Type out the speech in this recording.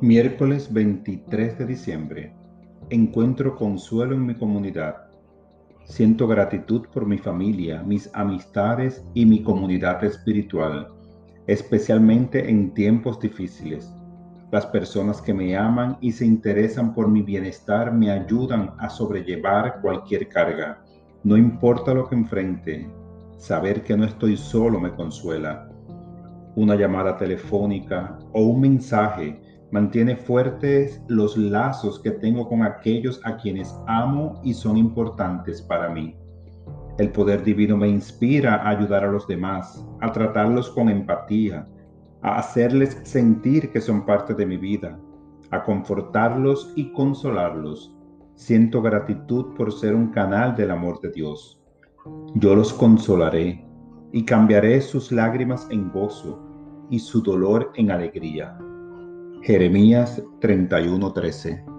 Miércoles 23 de diciembre. Encuentro consuelo en mi comunidad. Siento gratitud por mi familia, mis amistades y mi comunidad espiritual, especialmente en tiempos difíciles. Las personas que me aman y se interesan por mi bienestar me ayudan a sobrellevar cualquier carga. No importa lo que enfrente, saber que no estoy solo me consuela. Una llamada telefónica o un mensaje Mantiene fuertes los lazos que tengo con aquellos a quienes amo y son importantes para mí. El poder divino me inspira a ayudar a los demás, a tratarlos con empatía, a hacerles sentir que son parte de mi vida, a confortarlos y consolarlos. Siento gratitud por ser un canal del amor de Dios. Yo los consolaré y cambiaré sus lágrimas en gozo y su dolor en alegría. Jeremías 31:13